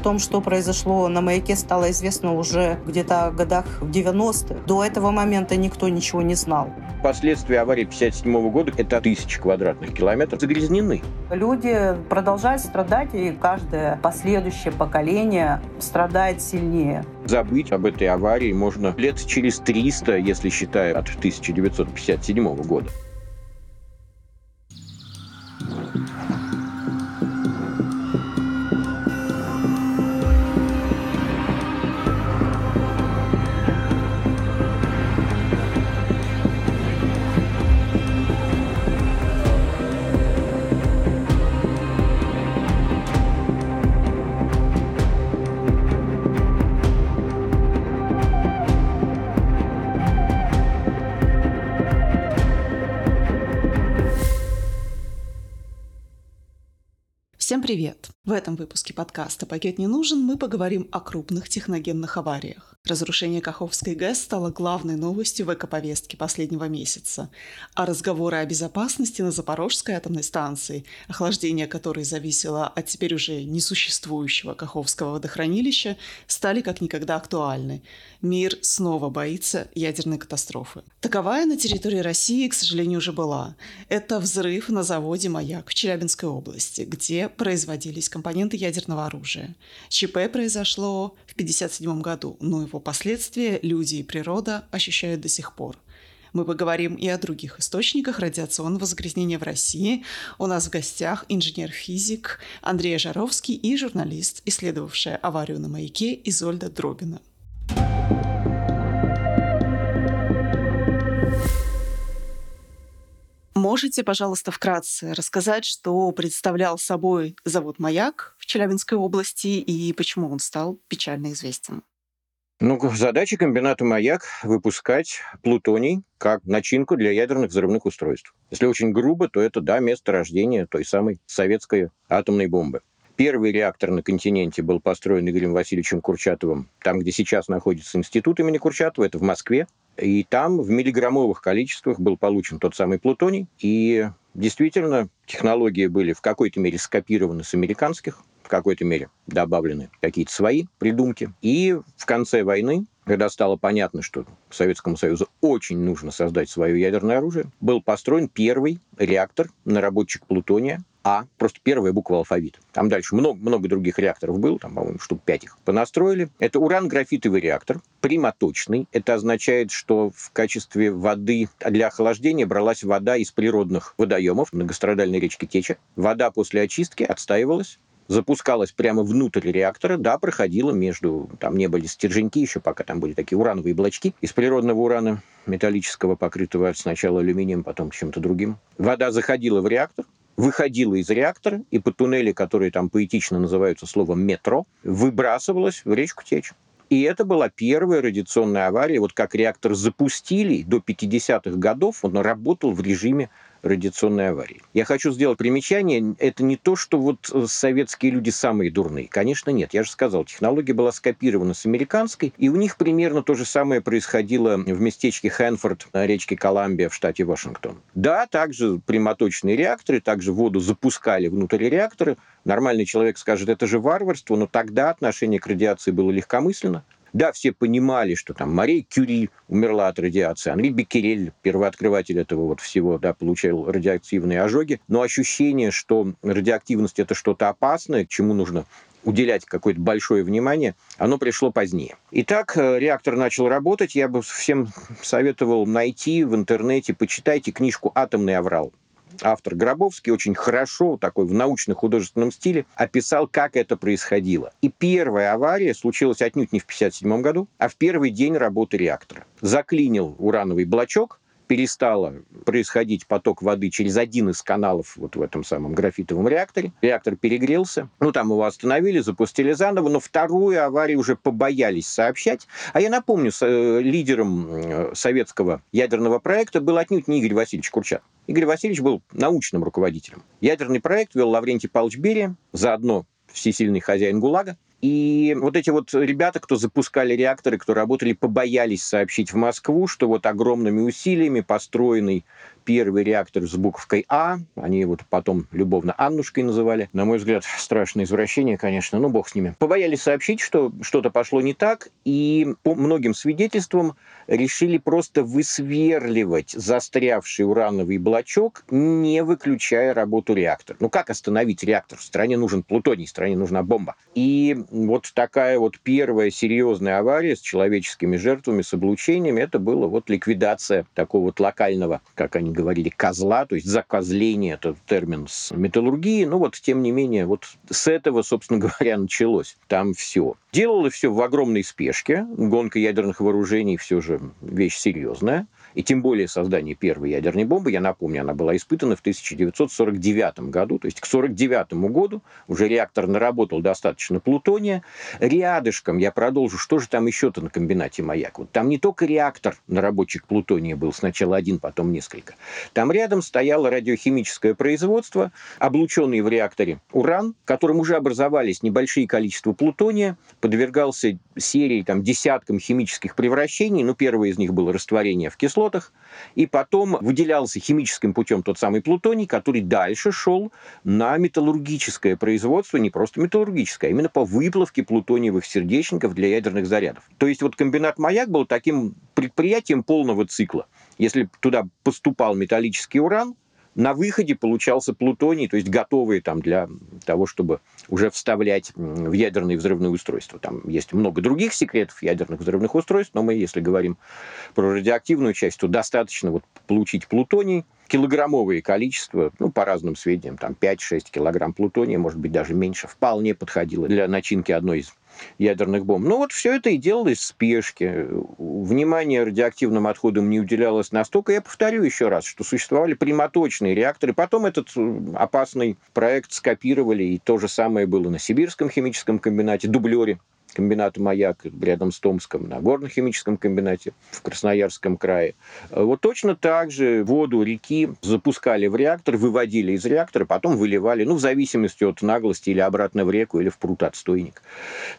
том, что произошло на маяке, стало известно уже где-то в годах в 90-х. До этого момента никто ничего не знал. Последствия аварии 57 года – это тысячи квадратных километров загрязнены. Люди продолжают страдать, и каждое последующее поколение страдает сильнее. Забыть об этой аварии можно лет через 300, если считая от 1957 года. Привет! В этом выпуске подкаста «Пакет не нужен» мы поговорим о крупных техногенных авариях. Разрушение Каховской ГЭС стало главной новостью в экоповестке последнего месяца, а разговоры о безопасности на Запорожской атомной станции, охлаждение которой зависело от теперь уже несуществующего Каховского водохранилища, стали как никогда актуальны. Мир снова боится ядерной катастрофы. Таковая на территории России, к сожалению, уже была. Это взрыв на заводе «Маяк» в Челябинской области, где производились компоненты ядерного оружия. ЧП произошло в 1957 году, но его последствия люди и природа ощущают до сих пор. Мы поговорим и о других источниках радиационного загрязнения в России. У нас в гостях инженер-физик Андрей Жаровский и журналист, исследовавшая аварию на маяке Изольда Дробина. Можете, пожалуйста, вкратце рассказать, что представлял собой завод «Маяк» в Челябинской области и почему он стал печально известен? Ну, задача комбината «Маяк» — выпускать плутоний как начинку для ядерных взрывных устройств. Если очень грубо, то это, да, место рождения той самой советской атомной бомбы. Первый реактор на континенте был построен Игорем Васильевичем Курчатовым, там, где сейчас находится институт имени Курчатова, это в Москве. И там в миллиграммовых количествах был получен тот самый плутоний. И действительно, технологии были в какой-то мере скопированы с американских, какой-то мере добавлены какие-то свои придумки. И в конце войны, когда стало понятно, что Советскому Союзу очень нужно создать свое ядерное оружие, был построен первый реактор, наработчик плутония, а, просто первая буква алфавита. Там дальше много-много других реакторов было, там, по-моему, штук пять их понастроили. Это уран-графитовый реактор, прямоточный. Это означает, что в качестве воды для охлаждения бралась вода из природных водоемов многострадальной речки Теча. Вода после очистки отстаивалась, запускалась прямо внутрь реактора, да, проходила между, там не были стерженьки еще, пока там были такие урановые блочки из природного урана металлического, покрытого сначала алюминием, потом чем-то другим. Вода заходила в реактор, выходила из реактора, и по туннели, которые там поэтично называются словом «метро», выбрасывалась в речку Течь. И это была первая радиационная авария. Вот как реактор запустили до 50-х годов, он работал в режиме радиационной аварии. Я хочу сделать примечание. Это не то, что вот э, советские люди самые дурные. Конечно, нет. Я же сказал, технология была скопирована с американской, и у них примерно то же самое происходило в местечке Хэнфорд на речке Коламбия в штате Вашингтон. Да, также прямоточные реакторы, также воду запускали внутрь реактора. Нормальный человек скажет, это же варварство, но тогда отношение к радиации было легкомысленно. Да, все понимали, что там Мария Кюри умерла от радиации, Анри Беккерель, первооткрыватель этого вот всего, да, получил радиоактивные ожоги, но ощущение, что радиоактивность – это что-то опасное, чему нужно уделять какое-то большое внимание, оно пришло позднее. Итак, э, реактор начал работать. Я бы всем советовал найти в интернете, почитайте книжку «Атомный аврал» автор Гробовский очень хорошо, такой в научно-художественном стиле, описал, как это происходило. И первая авария случилась отнюдь не в 1957 году, а в первый день работы реактора. Заклинил урановый блочок, перестало происходить поток воды через один из каналов вот в этом самом графитовом реакторе. Реактор перегрелся. Ну, там его остановили, запустили заново, но вторую аварию уже побоялись сообщать. А я напомню, с, э, лидером э, советского ядерного проекта был отнюдь не Игорь Васильевич Курчат. Игорь Васильевич был научным руководителем. Ядерный проект вел Лаврентий Павлович Берия, заодно всесильный хозяин ГУЛАГа. И вот эти вот ребята, кто запускали реакторы, кто работали, побоялись сообщить в Москву, что вот огромными усилиями построенный первый реактор с буковкой А. Они его потом любовно Аннушкой называли. На мой взгляд, страшное извращение, конечно, но бог с ними. Побоялись сообщить, что что-то пошло не так, и по многим свидетельствам решили просто высверливать застрявший урановый блочок, не выключая работу реактора. Ну как остановить реактор? В стране нужен плутоний, в стране нужна бомба. И вот такая вот первая серьезная авария с человеческими жертвами, с облучениями, это было вот ликвидация такого вот локального, как они говорили, козла, то есть закозление, это термин с металлургии. Ну вот, тем не менее, вот с этого, собственно говоря, началось. Там все. Делалось все в огромной спешке. Гонка ядерных вооружений все же вещь серьезная и тем более создание первой ядерной бомбы, я напомню, она была испытана в 1949 году, то есть к 1949 году уже реактор наработал достаточно плутония. Рядышком, я продолжу, что же там еще-то на комбинате «Маяк»? Вот там не только реактор наработчик плутония был, сначала один, потом несколько. Там рядом стояло радиохимическое производство, облученный в реакторе уран, в котором уже образовались небольшие количества плутония, подвергался серии, там, десяткам химических превращений. Ну, первое из них было растворение в кислоте, кислотах, и потом выделялся химическим путем тот самый плутоний, который дальше шел на металлургическое производство, не просто металлургическое, а именно по выплавке плутониевых сердечников для ядерных зарядов. То есть вот комбинат «Маяк» был таким предприятием полного цикла. Если туда поступал металлический уран, на выходе получался плутоний, то есть готовые там для того, чтобы уже вставлять в ядерные взрывные устройства. Там есть много других секретов ядерных взрывных устройств, но мы, если говорим про радиоактивную часть, то достаточно вот получить плутоний, килограммовые количества, ну, по разным сведениям, там 5-6 килограмм плутония, может быть, даже меньше, вполне подходило для начинки одной из ядерных бомб. Ну вот все это и делалось в спешке. Внимание радиоактивным отходам не уделялось настолько. Я повторю еще раз, что существовали прямоточные реакторы. Потом этот э, опасный проект скопировали, и то же самое было на Сибирском химическом комбинате, дублере комбината «Маяк» рядом с Томском, на горно-химическом комбинате в Красноярском крае. Вот точно так же воду реки запускали в реактор, выводили из реактора, потом выливали, ну, в зависимости от наглости, или обратно в реку, или в пруд отстойник.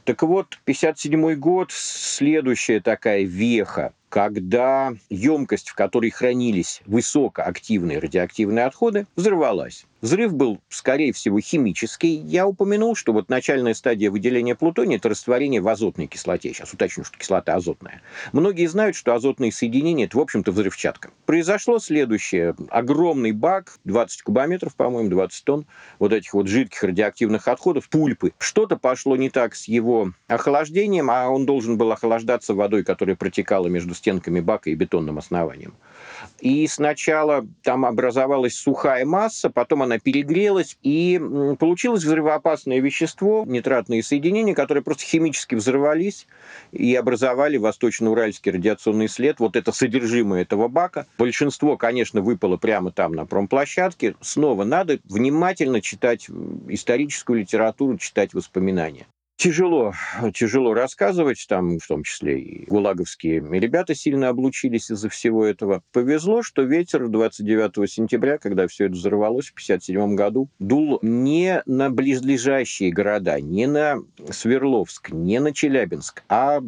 Так вот, 57 год, следующая такая веха когда емкость, в которой хранились высокоактивные радиоактивные отходы, взорвалась. Взрыв был, скорее всего, химический. Я упомянул, что вот начальная стадия выделения плутония – это растворение в азотной кислоте. Сейчас уточню, что кислота азотная. Многие знают, что азотные соединения – это, в общем-то, взрывчатка. Произошло следующее. Огромный бак, 20 кубометров, по-моему, 20 тонн, вот этих вот жидких радиоактивных отходов, пульпы. Что-то пошло не так с его охлаждением, а он должен был охлаждаться водой, которая протекала между стенками бака и бетонным основанием. И сначала там образовалась сухая масса, потом она перегрелась, и получилось взрывоопасное вещество, нитратные соединения, которые просто химически взорвались и образовали восточно-уральский радиационный след. Вот это содержимое этого бака. Большинство, конечно, выпало прямо там на промплощадке. Снова надо внимательно читать историческую литературу, читать воспоминания. Тяжело, тяжело рассказывать, там в том числе и гулаговские ребята сильно облучились из-за всего этого. Повезло, что ветер 29 сентября, когда все это взорвалось в 1957 году, дул не на близлежащие города, не на Свердловск, не на Челябинск, а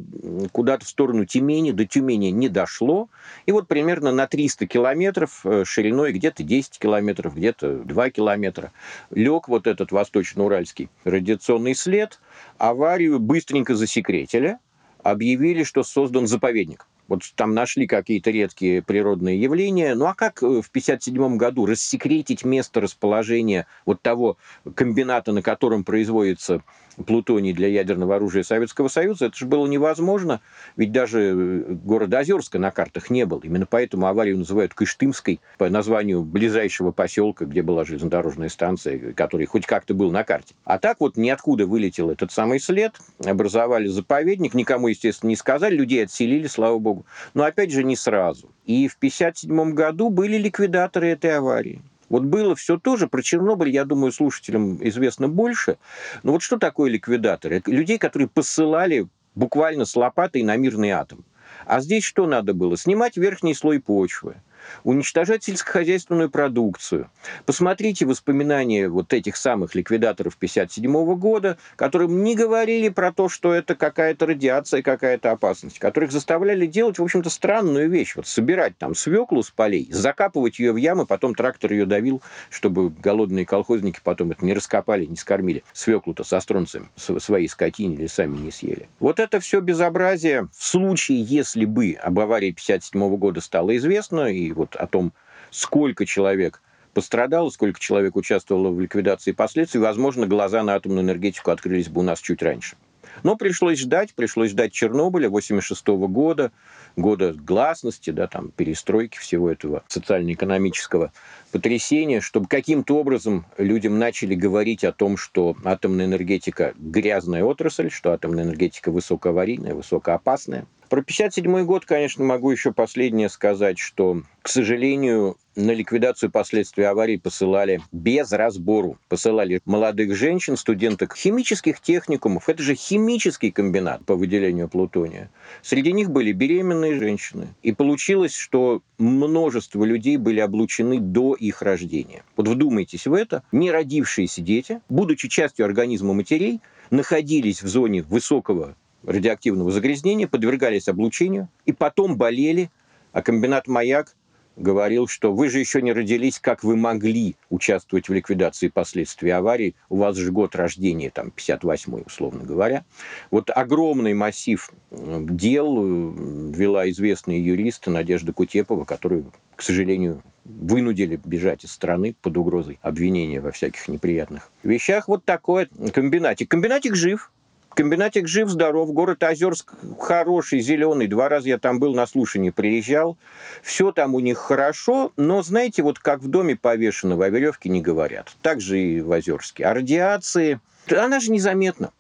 куда-то в сторону Тюмени, до Тюмени не дошло. И вот примерно на 300 километров э, шириной, где-то 10 километров, где-то 2 километра, лег вот этот восточно-уральский радиационный след – аварию быстренько засекретили, объявили, что создан заповедник. Вот там нашли какие-то редкие природные явления. Ну а как э, в 1957 году рассекретить место расположения вот того комбината, на котором производится плутоний для ядерного оружия Советского Союза, это же было невозможно, ведь даже э, города Озерска на картах не было. Именно поэтому аварию называют Кыштымской по названию ближайшего поселка, где была железнодорожная станция, который хоть как-то был на карте. А так вот ниоткуда вылетел этот самый след, образовали заповедник, никому, естественно, не сказали, людей отселили, слава богу. Но опять же не сразу. И в 1957 году были ликвидаторы этой аварии. Вот было все тоже. Про Чернобыль, я думаю, слушателям известно больше. Но вот что такое ликвидаторы? Это людей, которые посылали буквально с лопатой на мирный атом. А здесь что надо было? Снимать верхний слой почвы, уничтожать сельскохозяйственную продукцию. Посмотрите воспоминания вот этих самых ликвидаторов 1957 года, которым не говорили про то, что это какая-то радиация, какая-то опасность, которых заставляли делать, в общем-то, странную вещь. Вот собирать там свеклу с полей, закапывать ее в ямы, потом трактор ее давил, чтобы голодные колхозники потом это не раскопали, не скормили свеклу-то со стронцем своей скотине или сами не съели. Вот это все безобразие в случае, если бы об аварии 1957 года стало известно, и вот о том, сколько человек пострадало, сколько человек участвовало в ликвидации последствий, возможно, глаза на атомную энергетику открылись бы у нас чуть раньше. Но пришлось ждать, пришлось ждать Чернобыля 86 года, года гласности, да, там, перестройки всего этого социально-экономического потрясения, чтобы каким-то образом людям начали говорить о том, что атомная энергетика – грязная отрасль, что атомная энергетика высокоаварийная, высокоопасная. Про 57 год, конечно, могу еще последнее сказать, что, к сожалению, на ликвидацию последствий аварии посылали без разбору. Посылали молодых женщин, студенток химических техникумов. Это же химический комбинат по выделению плутония. Среди них были беременные женщины. И получилось, что множество людей были облучены до их рождения. Вот вдумайтесь в это. Не родившиеся дети, будучи частью организма матерей, находились в зоне высокого радиоактивного загрязнения, подвергались облучению и потом болели, а комбинат «Маяк» говорил, что вы же еще не родились, как вы могли участвовать в ликвидации последствий аварии. У вас же год рождения, там, 58-й, условно говоря. Вот огромный массив дел э, вела известная юрист Надежда Кутепова, которую, к сожалению, вынудили бежать из страны под угрозой обвинения во всяких неприятных вещах. Вот такой комбинатик. Комбинатик жив, Комбинатик жив-здоров, город Озерск хороший, зеленый. Два раза я там был на слушании, приезжал. Все там у них хорошо, но, знаете, вот как в доме повешенного, о веревке не говорят. Так же и в Озерске. О радиации, она же незаметна.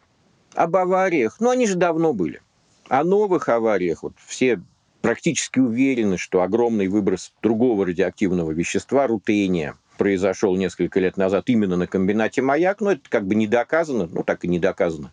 Об авариях, ну, они же давно были. О новых авариях, вот все практически уверены, что огромный выброс другого радиоактивного вещества, рутения, произошел несколько лет назад именно на комбинате «Маяк», но это как бы не доказано, ну так и не доказано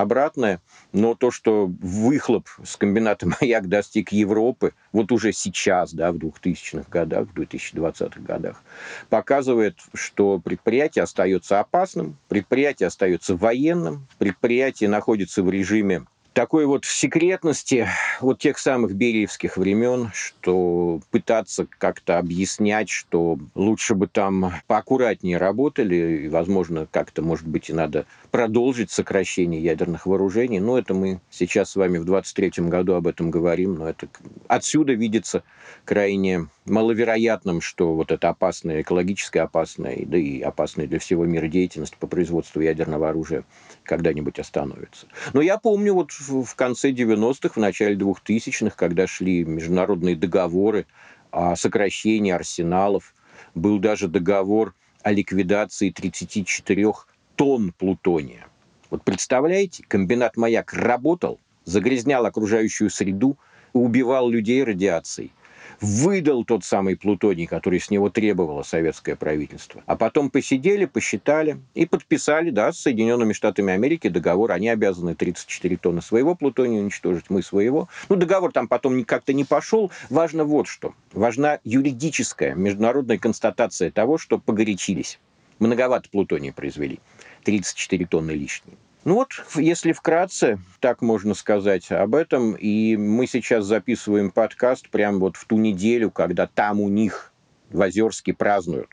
обратное. Но то, что выхлоп с комбината «Маяк» достиг Европы, вот уже сейчас, да, в 2000-х годах, в 2020-х годах, показывает, что предприятие остается опасным, предприятие остается военным, предприятие находится в режиме такой вот секретности вот тех самых бериевских времен, что пытаться как-то объяснять, что лучше бы там поаккуратнее работали, и, возможно, как-то, может быть, и надо продолжить сокращение ядерных вооружений. Но это мы сейчас с вами в 23 году об этом говорим, но это отсюда видится крайне маловероятным, что вот эта опасная, экологически опасная, да и опасная для всего мира деятельность по производству ядерного оружия когда-нибудь остановится. Но я помню вот в конце 90-х, в начале 2000-х, когда шли международные договоры о сокращении арсеналов, был даже договор о ликвидации 34 тонн плутония. Вот представляете, комбинат «Маяк» работал, загрязнял окружающую среду, убивал людей радиацией выдал тот самый плутоний, который с него требовало советское правительство. А потом посидели, посчитали и подписали, да, с Соединенными Штатами Америки договор. Они обязаны 34 тонны своего плутония уничтожить, мы своего. Ну, договор там потом как-то не пошел. Важно вот что. Важна юридическая международная констатация того, что погорячились. Многовато плутония произвели. 34 тонны лишние. Ну вот, если вкратце, так можно сказать об этом, и мы сейчас записываем подкаст прямо вот в ту неделю, когда там у них в Озерске празднуют.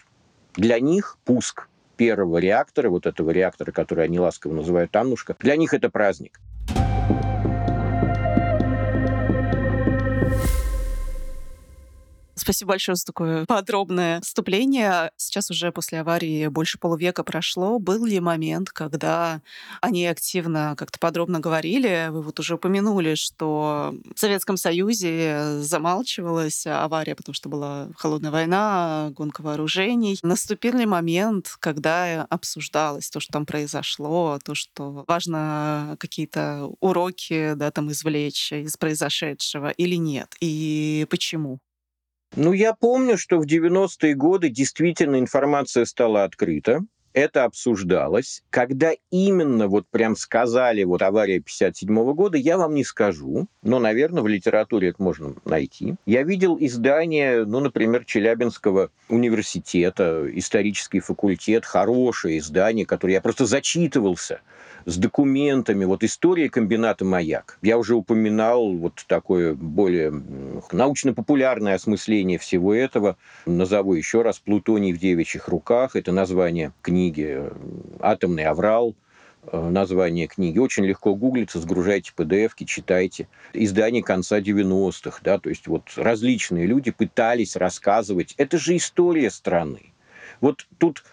Для них пуск первого реактора, вот этого реактора, который они ласково называют Аннушка, для них это праздник. Спасибо большое за такое подробное вступление. Сейчас уже после аварии больше полувека прошло. Был ли момент, когда они активно как-то подробно говорили? Вы вот уже упомянули, что в Советском Союзе замалчивалась авария, потому что была холодная война, гонка вооружений. Наступил ли момент, когда обсуждалось то, что там произошло, то, что важно какие-то уроки да, там извлечь из произошедшего или нет? И почему? Ну, я помню, что в 90-е годы действительно информация стала открыта. Это обсуждалось. Когда именно вот прям сказали вот авария 57 года, я вам не скажу, но, наверное, в литературе это можно найти. Я видел издание, ну, например, Челябинского университета, исторический факультет, хорошее издание, которое я просто зачитывался с документами, вот история комбината «Маяк». Я уже упоминал вот такое более научно-популярное осмысление всего этого. Назову еще раз «Плутоний в девичьих руках». Это название книги «Атомный аврал», э, название книги. Очень легко гуглится, сгружайте PDF-ки, читайте. Издание конца 90-х, да, то есть вот различные люди пытались рассказывать. Это же история страны. Вот тут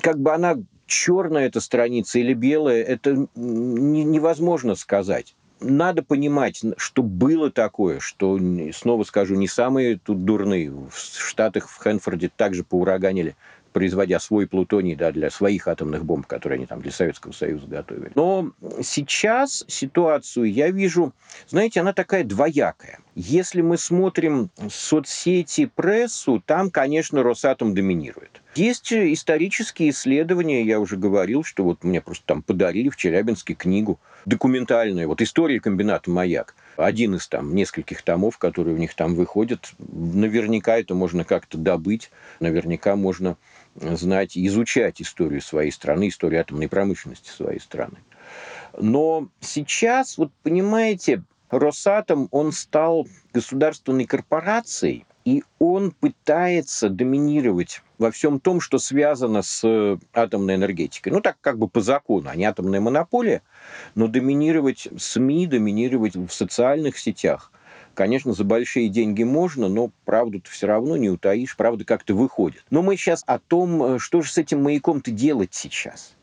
как бы она черная эта страница или белая, это невозможно сказать. Надо понимать, что было такое, что, снова скажу, не самые тут дурные. В Штатах, в Хэнфорде также поураганили производя свой плутоний да, для своих атомных бомб, которые они там для Советского Союза готовили. Но сейчас ситуацию я вижу, знаете, она такая двоякая. Если мы смотрим соцсети, прессу, там, конечно, Росатом доминирует. Есть исторические исследования, я уже говорил, что вот мне просто там подарили в Челябинске книгу документальную, вот «История комбината «Маяк». Один из там нескольких томов, которые у них там выходят. Наверняка это можно как-то добыть, наверняка можно знать, изучать историю своей страны, историю атомной промышленности своей страны. Но сейчас, вот понимаете, Росатом, он стал государственной корпорацией, и он пытается доминировать во всем том, что связано с атомной энергетикой. Ну, так как бы по закону, а не атомная монополия, но доминировать СМИ, доминировать в социальных сетях. Конечно, за большие деньги можно, но правду-то все равно не утаишь, правда как-то выходит. Но мы сейчас о том, э, что же с этим маяком-то делать сейчас.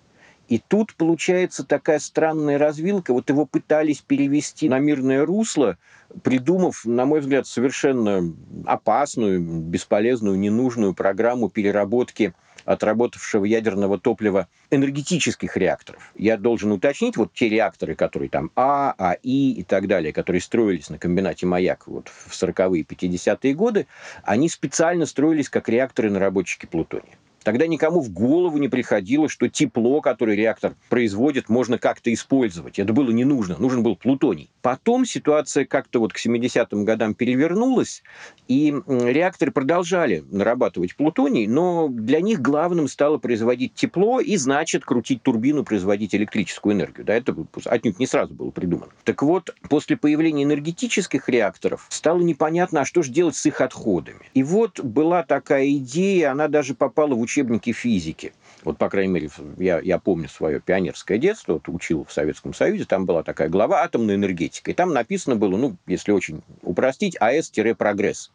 И тут получается такая странная развилка. Вот его пытались перевести на мирное русло, придумав, на мой взгляд, совершенно опасную, бесполезную, ненужную программу переработки отработавшего ядерного топлива энергетических реакторов. Я должен уточнить, вот те реакторы, которые там А, АИ и так далее, которые строились на комбинате «Маяк» вот в 40-е, 50-е годы, они специально строились как реакторы наработчики плутония. Тогда никому в голову не приходило, что тепло, которое реактор производит, можно как-то использовать. Это было не нужно. Нужен был плутоний. Потом ситуация как-то вот к 70-м годам перевернулась, и реакторы продолжали нарабатывать плутоний, но для них главным стало производить тепло и, значит, крутить турбину, производить электрическую энергию. Да, это отнюдь не сразу было придумано. Так вот, после появления энергетических реакторов стало непонятно, а что же делать с их отходами. И вот была такая идея, она даже попала в учебники физики. Вот, по крайней мере, я, я помню свое пионерское детство, вот, учил в Советском Союзе, там была такая глава атомной энергетики. И там написано было, ну, если очень упростить, АС-прогресс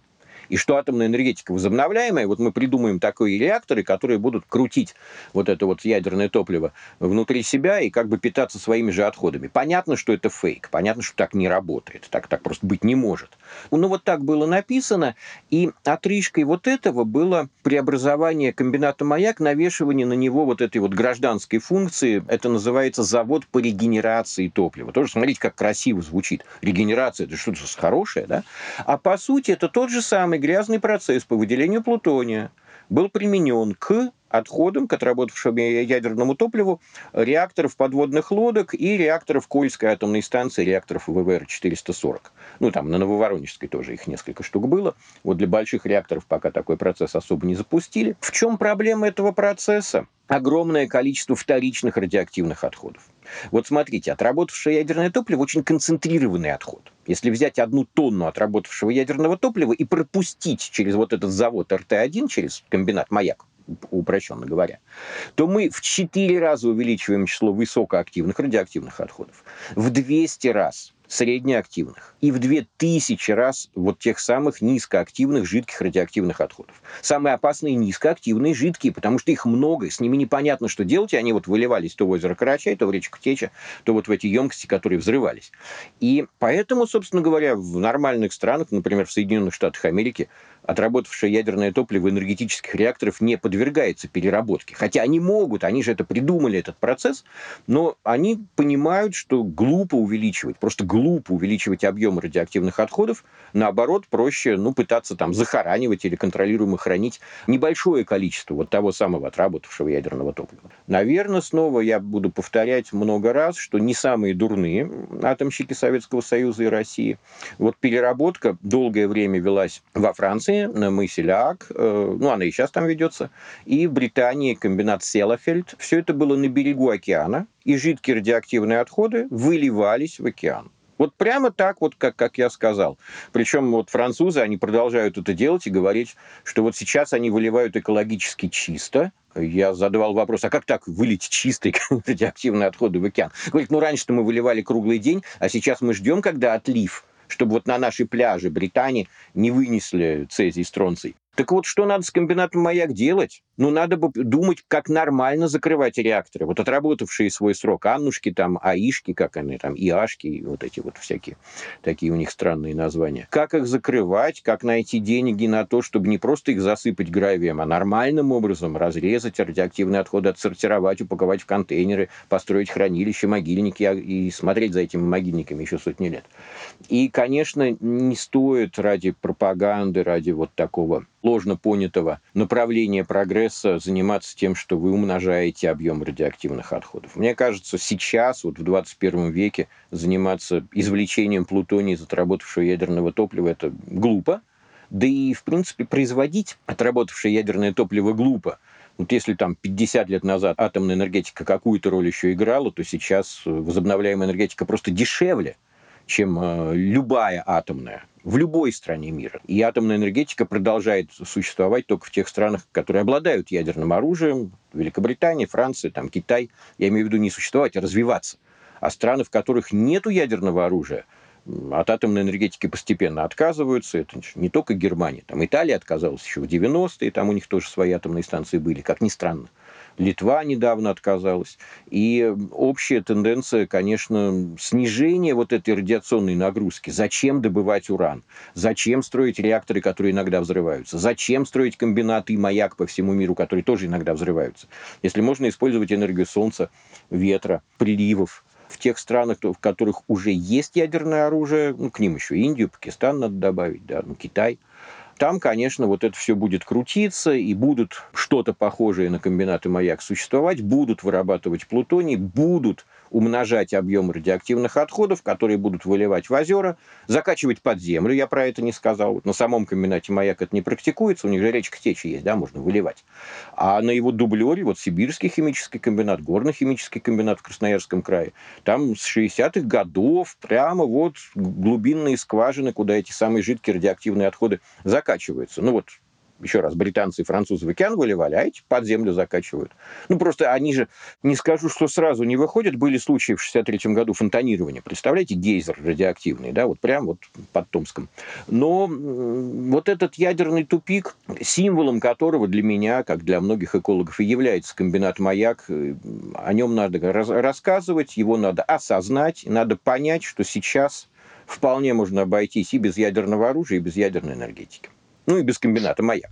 и что атомная энергетика возобновляемая, вот мы придумаем такие реакторы, которые будут крутить вот это вот ядерное топливо внутри себя и как бы питаться своими же отходами. Понятно, что это фейк, понятно, что так не работает, так, так просто быть не может. Ну вот так было написано, и отрыжкой вот этого было преобразование комбината «Маяк», навешивание на него вот этой вот гражданской функции, это называется завод по регенерации топлива. Тоже смотрите, как красиво звучит. Регенерация – это что-то хорошее, да? А по сути это тот же самый самый грязный процесс по выделению плутония был применен к отходам к отработавшему ядерному топливу реакторов подводных лодок и реакторов Кольской атомной станции, реакторов ВВР-440. Ну, там на Нововоронежской тоже их несколько штук было. Вот для больших реакторов пока такой процесс особо не запустили. В чем проблема этого процесса? Огромное количество вторичных радиоактивных отходов. Вот смотрите, отработавшее ядерное топливо очень концентрированный отход. Если взять одну тонну отработавшего ядерного топлива и пропустить через вот этот завод РТ-1, через комбинат «Маяк», упрощенно говоря, то мы в 4 раза увеличиваем число высокоактивных радиоактивных отходов, в 200 раз среднеактивных и в 2000 раз вот тех самых низкоактивных жидких радиоактивных отходов. Самые опасные низкоактивные жидкие, потому что их много, с ними непонятно, что делать, и они вот выливались то в озеро Карачай, то в речку Теча, то вот в эти емкости, которые взрывались. И поэтому, собственно говоря, в нормальных странах, например, в Соединенных Штатах Америки, отработавшее ядерное топливо энергетических реакторов не подвергается переработке. Хотя они могут, они же это придумали, этот процесс, но они понимают, что глупо увеличивать, просто глупо увеличивать объем радиоактивных отходов. Наоборот, проще ну, пытаться там захоранивать или контролируемо хранить небольшое количество вот того самого отработавшего ядерного топлива. Наверное, снова я буду повторять много раз, что не самые дурные атомщики Советского Союза и России. Вот переработка долгое время велась во Франции, мысе Ляак, э, ну, она и сейчас там ведется, и в Британии комбинат Селафельд. Все это было на берегу океана, и жидкие радиоактивные отходы выливались в океан. Вот прямо так, вот как, как я сказал. Причем вот французы, они продолжают это делать и говорить, что вот сейчас они выливают экологически чисто. Я задавал вопрос, а как так вылить чистые радиоактивные отходы в океан? Говорит, ну раньше-то мы выливали круглый день, а сейчас мы ждем, когда отлив чтобы вот на наши пляжи Британии не вынесли цезий, стронций. Так вот, что надо с комбинатом «Маяк» делать? Ну, надо бы думать, как нормально закрывать реакторы. Вот отработавшие свой срок Аннушки, там, АИшки, как они там, ИАшки, вот эти вот всякие, такие у них странные названия. Как их закрывать, как найти деньги на то, чтобы не просто их засыпать гравием, а нормальным образом разрезать радиоактивные отходы, отсортировать, упаковать в контейнеры, построить хранилища, могильники а, и смотреть за этими могильниками еще сотни лет. И, конечно, не стоит ради пропаганды, ради вот такого ложно понятого направления прогресса заниматься тем, что вы умножаете объем радиоактивных отходов. Мне кажется, сейчас, вот в 21 веке, заниматься извлечением плутония из отработавшего ядерного топлива – это глупо. Да и, в принципе, производить отработавшее ядерное топливо глупо. Вот если там 50 лет назад атомная энергетика какую-то роль еще играла, то сейчас возобновляемая энергетика просто дешевле, чем э, любая атомная в любой стране мира. И атомная энергетика продолжает существовать только в тех странах, которые обладают ядерным оружием. Великобритания, Франция, там, Китай. Я имею в виду не существовать, а развиваться. А страны, в которых нет ядерного оружия, от атомной энергетики постепенно отказываются. Это не только Германия. Там Италия отказалась еще в 90-е, там у них тоже свои атомные станции были, как ни странно. Литва недавно отказалась. И общая тенденция, конечно, снижение вот этой радиационной нагрузки. Зачем добывать уран? Зачем строить реакторы, которые иногда взрываются? Зачем строить комбинаты и маяк по всему миру, которые тоже иногда взрываются? Если можно использовать энергию солнца, ветра, приливов, в тех странах, в которых уже есть ядерное оружие, ну, к ним еще Индию, Пакистан надо добавить, да, ну, Китай – там, конечно, вот это все будет крутиться, и будут что-то похожее на комбинаты «Маяк» существовать, будут вырабатывать плутоний, будут умножать объем радиоактивных отходов, которые будут выливать в озера, закачивать под землю, я про это не сказал. На самом комбинате «Маяк» это не практикуется, у них же речка Течи есть, да, можно выливать. А на его дублере, вот Сибирский химический комбинат, Горный химический комбинат в Красноярском крае, там с 60-х годов прямо вот глубинные скважины, куда эти самые жидкие радиоактивные отходы закачиваются. Ну вот еще раз, британцы и французы в океан выливали, а эти под землю закачивают. Ну, просто они же, не скажу, что сразу не выходят. Были случаи в 63 году фонтанирования. Представляете, гейзер радиоактивный, да, вот прям вот под Томском. Но вот этот ядерный тупик, символом которого для меня, как для многих экологов, и является комбинат «Маяк», э, о нем надо рассказывать, его надо осознать, надо понять, что сейчас вполне можно обойтись и без ядерного оружия, и без ядерной энергетики. Ну и без комбината «Маяк».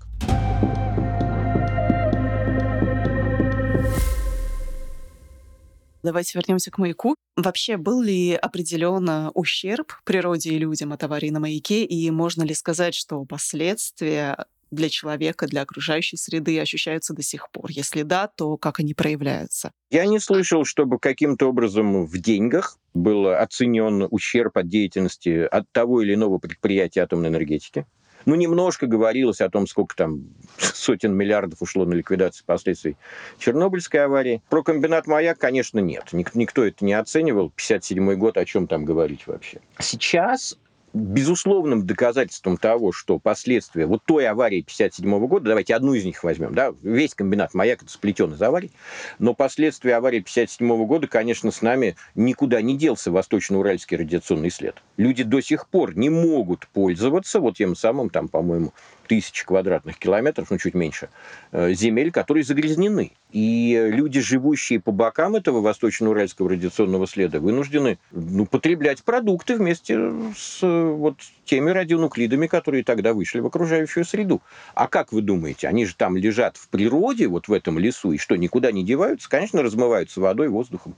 Давайте вернемся к маяку. Вообще, был ли определенно ущерб природе и людям от аварии на маяке, и можно ли сказать, что последствия для человека, для окружающей среды ощущаются до сих пор? Если да, то как они проявляются? Я не слышал, чтобы каким-то образом в деньгах был оценен ущерб от деятельности от того или иного предприятия атомной энергетики. Ну, немножко говорилось о том, сколько там сотен миллиардов ушло на ликвидацию последствий Чернобыльской аварии. Про комбинат «Маяк», конечно, нет. Никто это не оценивал. 57 год, о чем там говорить вообще. Сейчас безусловным доказательством того, что последствия вот той аварии 57 года, давайте одну из них возьмем, да, весь комбинат «Маяк» это сплетен из аварий, но последствия аварии 57 года, конечно, с нами никуда не делся Восточно-Уральский радиационный след. Люди до сих пор не могут пользоваться вот тем самым, там, по-моему, тысяч квадратных километров, ну чуть меньше, э, земель, которые загрязнены. И люди, живущие по бокам этого восточно-уральского радиационного следа, вынуждены ну, потреблять продукты вместе с вот теми радионуклидами, которые тогда вышли в окружающую среду. А как вы думаете, они же там лежат в природе, вот в этом лесу, и что, никуда не деваются? Конечно, размываются водой, воздухом.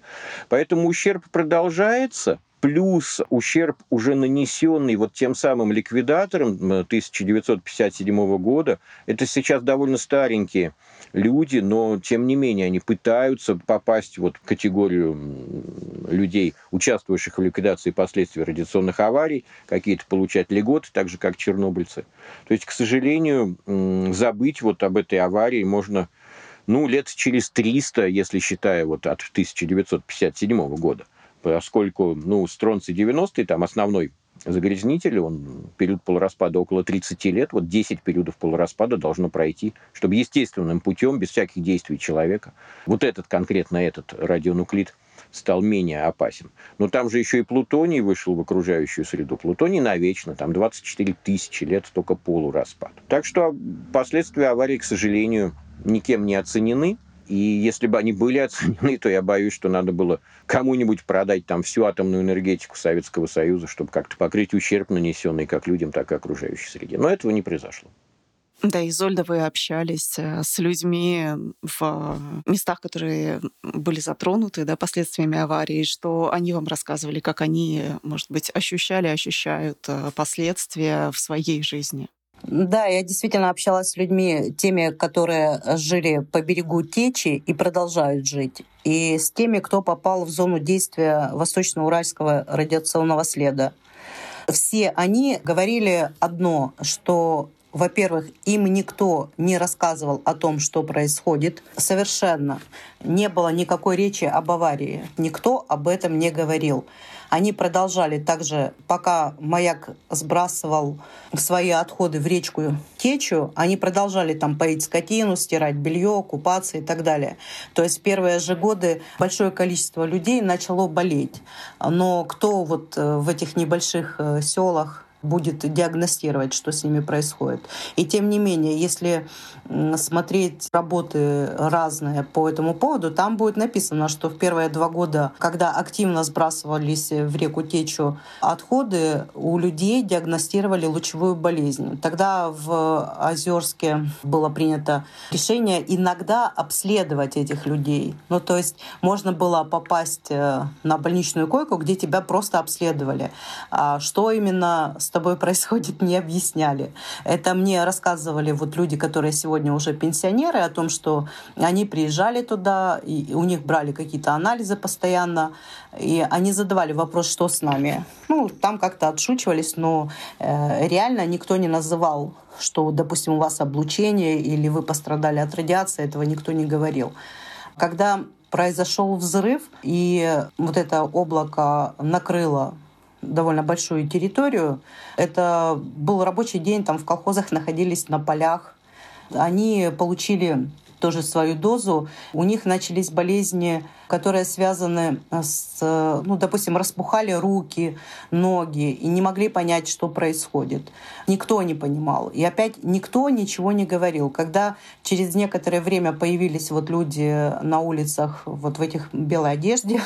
Поэтому ущерб продолжается, плюс ущерб, уже нанесенный вот тем самым ликвидатором 1957 года. Это сейчас довольно старенькие люди, но тем не менее они пытаются попасть вот в категорию людей, участвующих в ликвидации последствий радиационных аварий, какие-то получать льготы, так же как чернобыльцы. То есть, к сожалению, забыть вот об этой аварии можно ну, лет через 300, если считая вот от 1957 года поскольку ну, стронций-90, там основной загрязнитель, он период полураспада около 30 лет, вот 10 периодов полураспада должно пройти, чтобы естественным путем, без всяких действий человека, вот этот конкретно этот радионуклид стал менее опасен. Но там же еще и плутоний вышел в окружающую среду. Плутоний навечно, там 24 тысячи лет только полураспад. Так что последствия аварии, к сожалению, никем не оценены. И если бы они были оценены, то я боюсь, что надо было кому-нибудь продать там всю атомную энергетику Советского Союза, чтобы как-то покрыть ущерб, нанесенный как людям, так и окружающей среде. Но этого не произошло. Да, Изольда, вы общались э, с людьми в местах, которые были затронуты да, последствиями аварии, что они вам рассказывали, как они, может быть, ощущали, ощущают э, последствия в своей жизни. Да, я действительно общалась с людьми, теми, которые жили по берегу Течи и продолжают жить, и с теми, кто попал в зону действия Восточно-Уральского радиационного следа. Все они говорили одно, что во-первых, им никто не рассказывал о том, что происходит. Совершенно не было никакой речи об аварии. Никто об этом не говорил. Они продолжали также, пока маяк сбрасывал свои отходы в речку Течу, они продолжали там поить скотину, стирать белье, купаться и так далее. То есть первые же годы большое количество людей начало болеть. Но кто вот э, в этих небольших э, селах будет диагностировать, что с ними происходит. И тем не менее, если смотреть работы разные по этому поводу, там будет написано, что в первые два года, когда активно сбрасывались в реку Течу отходы, у людей диагностировали лучевую болезнь. Тогда в Озерске было принято решение иногда обследовать этих людей. Ну, то есть можно было попасть э, на больничную койку, где тебя просто обследовали. А что именно с тобой происходит, не объясняли. Это мне рассказывали вот люди, которые сегодня уже пенсионеры, о том, что они приезжали туда, и у них брали какие-то анализы постоянно, и они задавали вопрос, что с нами. Ну, там как-то отшучивались, но э, реально никто не называл что, допустим, у вас облучение или вы пострадали от радиации, этого никто не говорил. Когда произошел взрыв, и вот это облако накрыло довольно большую территорию. Это был рабочий день, там в колхозах находились на полях. Они получили тоже свою дозу. У них начались болезни которые связаны э, с, ну, допустим, распухали руки, ноги и не могли понять, что происходит. Никто не понимал. И опять никто ничего не говорил. Когда через некоторое время появились вот люди на улицах вот в этих белой одежде,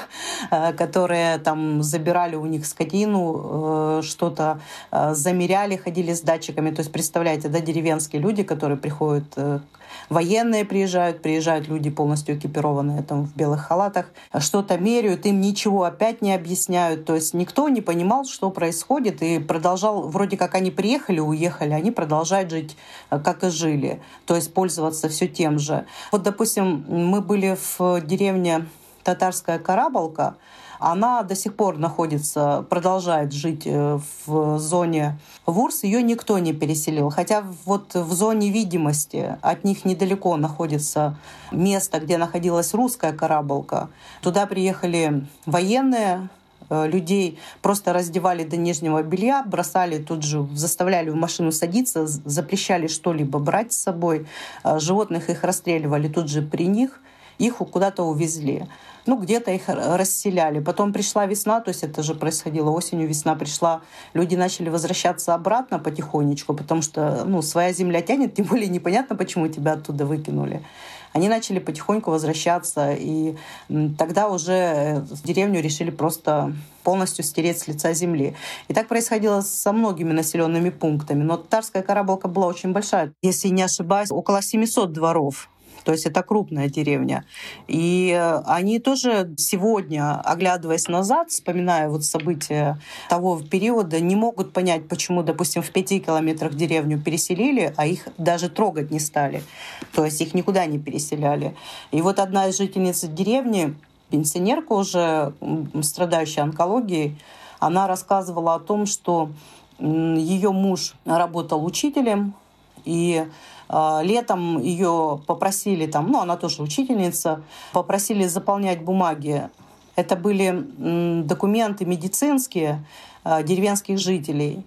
э, которые там забирали у них скотину, э, что-то замеряли, ходили с датчиками. То есть, представляете, да, деревенские люди, которые приходят военные приезжают, приезжают люди полностью экипированные там в белых халатах, аппаратах, что-то меряют, им ничего опять не объясняют. То есть никто не понимал, что происходит, и продолжал, вроде как они приехали, уехали, они продолжают жить, э, как и жили. То есть пользоваться все тем же. Вот, допустим, мы были в деревне Татарская Карабалка, она до сих пор находится, продолжает жить э, в зоне ВУРС, ее никто не переселил. Хотя вот в зоне видимости от них недалеко находится место, где находилась русская кораблка. Туда приехали военные, э, людей просто раздевали до нижнего белья, бросали тут же, заставляли в машину садиться, запрещали что-либо брать с собой. Э, животных их расстреливали тут же при них – их куда-то увезли. Ну, где-то их расселяли. Потом пришла весна, то есть это же происходило осенью, весна пришла. Люди начали возвращаться обратно потихонечку, потому что ну, своя земля тянет, тем более непонятно, почему тебя оттуда выкинули они начали потихоньку возвращаться, и тогда уже э, деревню решили просто полностью стереть с лица земли. И так происходило со многими населенными пунктами. Но татарская Карабалка была очень большая. Если не ошибаюсь, около 700 дворов. То есть это крупная деревня. И э, они тоже сегодня, оглядываясь назад, вспоминая вот события того периода, не могут понять, почему, допустим, в пяти километрах деревню переселили, а их даже трогать не стали. То есть их никуда не переселяли. И вот одна из жительниц деревни, пенсионерка уже, страдающая онкологией, она рассказывала о том, что ее муж работал учителем, и летом ее попросили там, ну она тоже учительница, попросили заполнять бумаги. Это были документы медицинские а, деревенских жителей.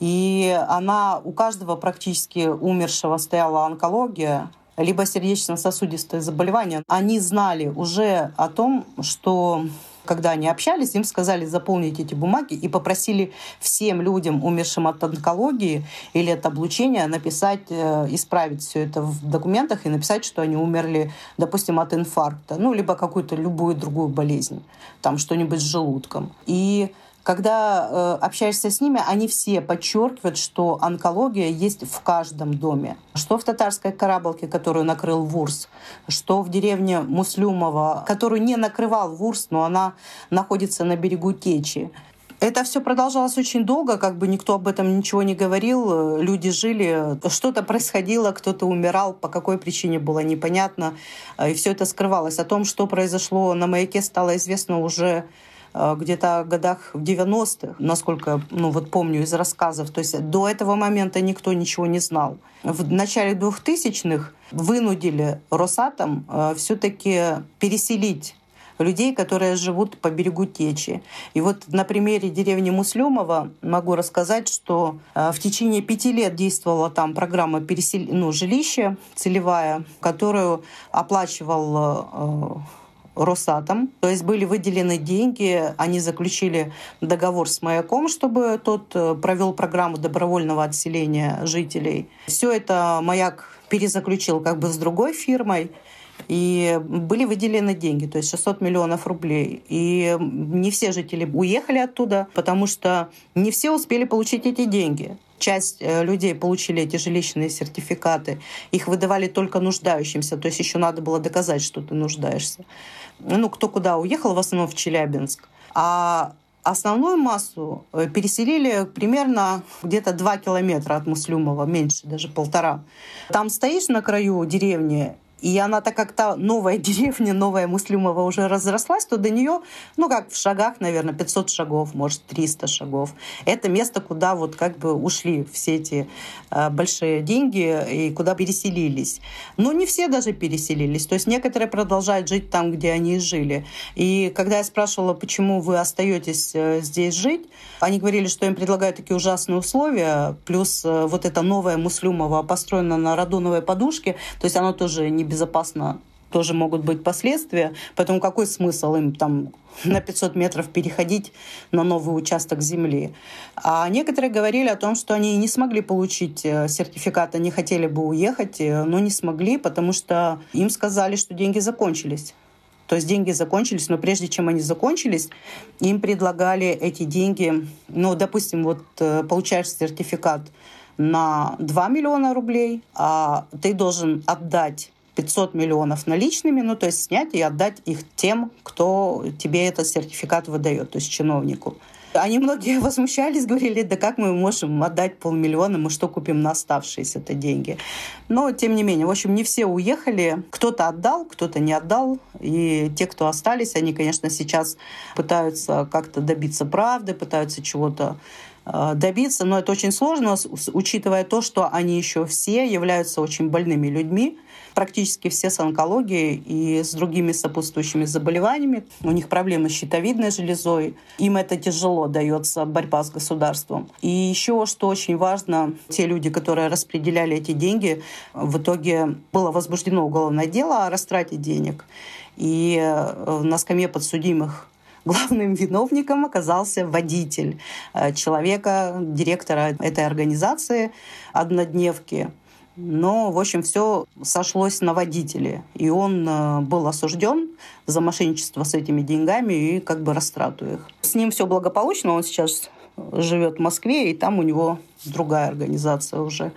И она у каждого практически умершего стояла онкология, либо сердечно-сосудистое заболевание. Они знали уже о том, что когда они общались, им сказали заполнить эти бумаги и попросили всем людям, умершим от онкологии или от облучения, написать, э, исправить все это в документах и написать, что они умерли, допустим, от инфаркта, ну, либо какую-то любую другую болезнь, там что-нибудь с желудком. И когда э, общаешься с ними, они все подчеркивают, что онкология есть в каждом доме. Что в татарской Карабалке, которую накрыл ВУРС, что в деревне Муслюмова, которую не накрывал ВУРС, но она находится на берегу Течи. Это все продолжалось очень долго, как бы никто об этом ничего не говорил. Люди жили, что-то происходило, кто-то умирал, по какой причине было непонятно. И все это скрывалось. О том, что произошло на маяке, стало известно уже Э, где-то в годах в 90-х, насколько ну, вот помню из рассказов. То есть до этого момента никто ничего не знал. В начале 2000-х вынудили Росатом э, все-таки переселить людей, которые живут по берегу Течи. И вот на примере деревни Муслюмова могу рассказать, что э, в течение пяти лет действовала там программа пересел... ну, жилища целевая, которую оплачивал Росатом. То есть были выделены деньги, они заключили договор с маяком, чтобы тот э, провел программу добровольного отселения жителей. Все это маяк перезаключил как бы с другой фирмой. И были выделены деньги, то есть 600 миллионов рублей. И не все жители уехали оттуда, потому что не все успели получить эти деньги часть э, людей получили эти жилищные сертификаты, их выдавали только нуждающимся, то есть еще надо было доказать, что ты нуждаешься. Ну, кто куда уехал, в основном в Челябинск. А основную массу э, переселили примерно где-то 2 километра от Муслюмова, меньше, даже полтора. Там стоишь на краю деревни, и она, так как та новая деревня, новая Муслюмова уже разрослась, то до нее, ну как в шагах, наверное, 500 шагов, может 300 шагов. Это место, куда вот как бы ушли все эти э, большие деньги и куда переселились. Но не все даже переселились. То есть некоторые продолжают жить там, где они жили. И когда я спрашивала, почему вы остаетесь э, здесь жить, они говорили, что им предлагают такие ужасные условия, плюс э, вот эта новая Муслюмова построена на радоновой подушке, то есть она тоже не безопасно тоже могут быть последствия. Поэтому какой смысл им там на 500 метров переходить на новый участок земли? А некоторые говорили о том, что они не смогли получить э, сертификат, они хотели бы уехать, э, но не смогли, потому что им сказали, что деньги закончились. То есть деньги закончились, но прежде чем они закончились, им предлагали эти деньги, ну, допустим, вот э, получаешь сертификат на 2 миллиона рублей, а ты должен отдать 500 миллионов наличными, ну, то есть снять и отдать их тем, кто тебе этот сертификат выдает, то есть чиновнику. Они многие возмущались, говорили, да как мы можем отдать полмиллиона, мы что купим на оставшиеся-то деньги. Но, тем не менее, в общем, не все уехали. Кто-то отдал, кто-то не отдал. И те, кто остались, они, конечно, сейчас пытаются как-то добиться правды, пытаются чего-то э, добиться, но это очень сложно, учитывая то, что они еще все являются очень больными людьми, практически все с онкологией и с другими сопутствующими заболеваниями. У них проблемы с щитовидной железой. Им это тяжело дается борьба с государством. И еще, что очень важно, те люди, которые распределяли эти деньги, в итоге было возбуждено уголовное дело о растрате денег. И э, на скамье подсудимых главным виновником оказался водитель э, человека, директора этой организации однодневки. Но, в общем, все сошлось на водителе. И он э, был осужден за мошенничество с этими деньгами и как бы растрату их. С ним все благополучно. Он сейчас живет в Москве, и там у него другая организация уже.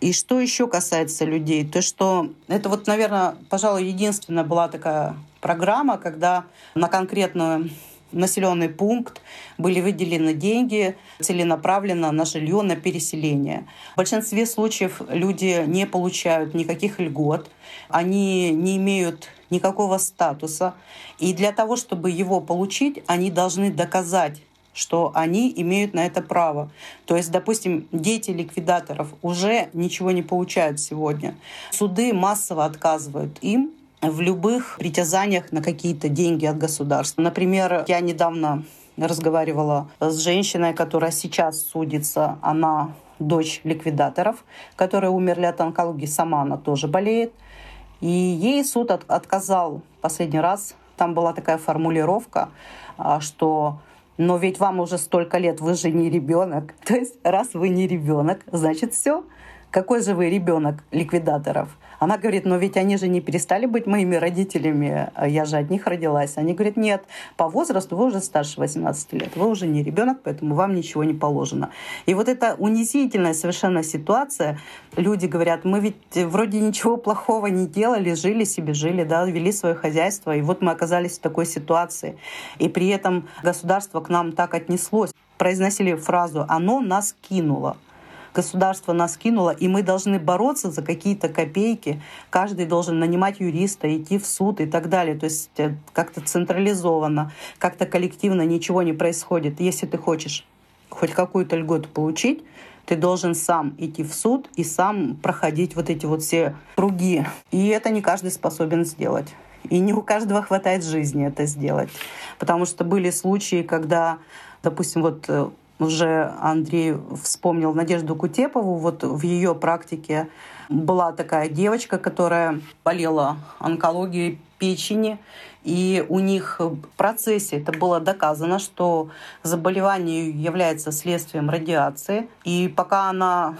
И что еще касается людей, то что это вот, наверное, пожалуй, единственная была такая программа, когда на конкретную населенный пункт, были выделены деньги целенаправленно на жилье, на переселение. В большинстве случаев люди не получают никаких льгот, они не имеют никакого статуса. И для того, чтобы его получить, они должны доказать что они имеют на это право. То есть, допустим, дети ликвидаторов уже ничего не получают сегодня. Суды массово отказывают им в любых притязаниях на какие-то деньги от государства. Например, я недавно разговаривала с женщиной, которая сейчас судится. Она дочь ликвидаторов, которые умерли от онкологии. Сама она тоже болеет. И ей суд от, отказал последний раз. Там была такая формулировка, а, что но ведь вам уже столько лет, вы же не ребенок. То есть, раз вы не ребенок, значит все. Какой же вы ребенок ликвидаторов? Она говорит, но ведь они же не перестали быть моими родителями, я же от них родилась. Они говорят, нет, по возрасту вы уже старше 18 лет, вы уже не ребенок, поэтому вам ничего не положено. И вот эта унизительная совершенно ситуация, люди говорят, мы ведь вроде ничего плохого не делали, жили себе, жили, да, вели свое хозяйство, и вот мы оказались в такой ситуации. И при этом государство к нам так отнеслось. Произносили фразу «оно нас кинуло» государство нас кинуло, и мы должны бороться за какие-то копейки. Каждый должен нанимать юриста, идти в суд и так далее. То есть э, как-то централизованно, как-то коллективно ничего не происходит. Если ты хочешь хоть какую-то льготу получить, ты должен сам идти в суд и сам проходить вот эти вот все круги. И это не каждый способен сделать. И не у каждого хватает жизни это сделать. Потому что были случаи, когда, допустим, вот э, уже Андрей вспомнил Надежду Кутепову. Вот в ее практике была такая девочка, которая болела онкологией печени, и у них в процессе это было доказано, что заболевание является следствием радиации. И пока она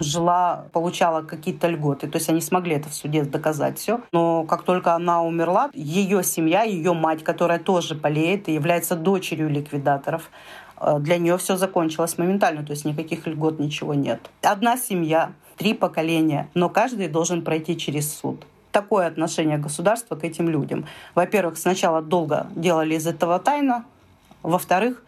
жила, получала какие-то льготы. То есть они смогли это в суде доказать все. Но как только она умерла, ее семья, ее мать, которая тоже болеет и является дочерью ликвидаторов, Э, для нее все закончилось моментально, то есть никаких льгот, ничего нет. Одна семья, три поколения, но каждый должен пройти через суд. Такое отношение государства к этим людям. Во-первых, сначала долго делали из этого тайна. Во-вторых,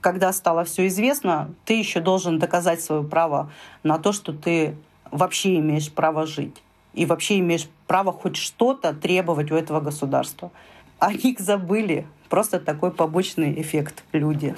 когда стало все известно, ты еще должен доказать свое право на то, что ты вообще имеешь право жить. И вообще имеешь право хоть что-то требовать у этого государства. О них забыли. Просто такой побочный эффект люди.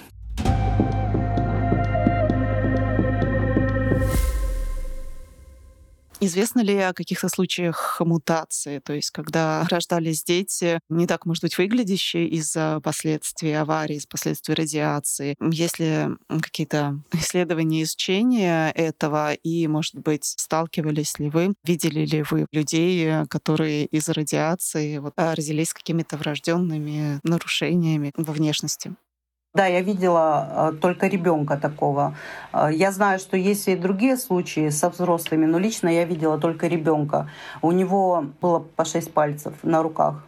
Известно ли о каких-то случаях мутации, то есть когда рождались дети, не так, может быть, выглядящие из-за последствий аварии, из последствий радиации? Есть ли какие-то исследования, изучения этого? И, может быть, сталкивались ли вы, видели ли вы людей, которые из-за радиации вот, родились с какими-то врожденными нарушениями во внешности? Да, я видела э, только ребенка такого. Э, я знаю, что есть и другие случаи со взрослыми, но лично я видела только ребенка. У него было по шесть пальцев на руках.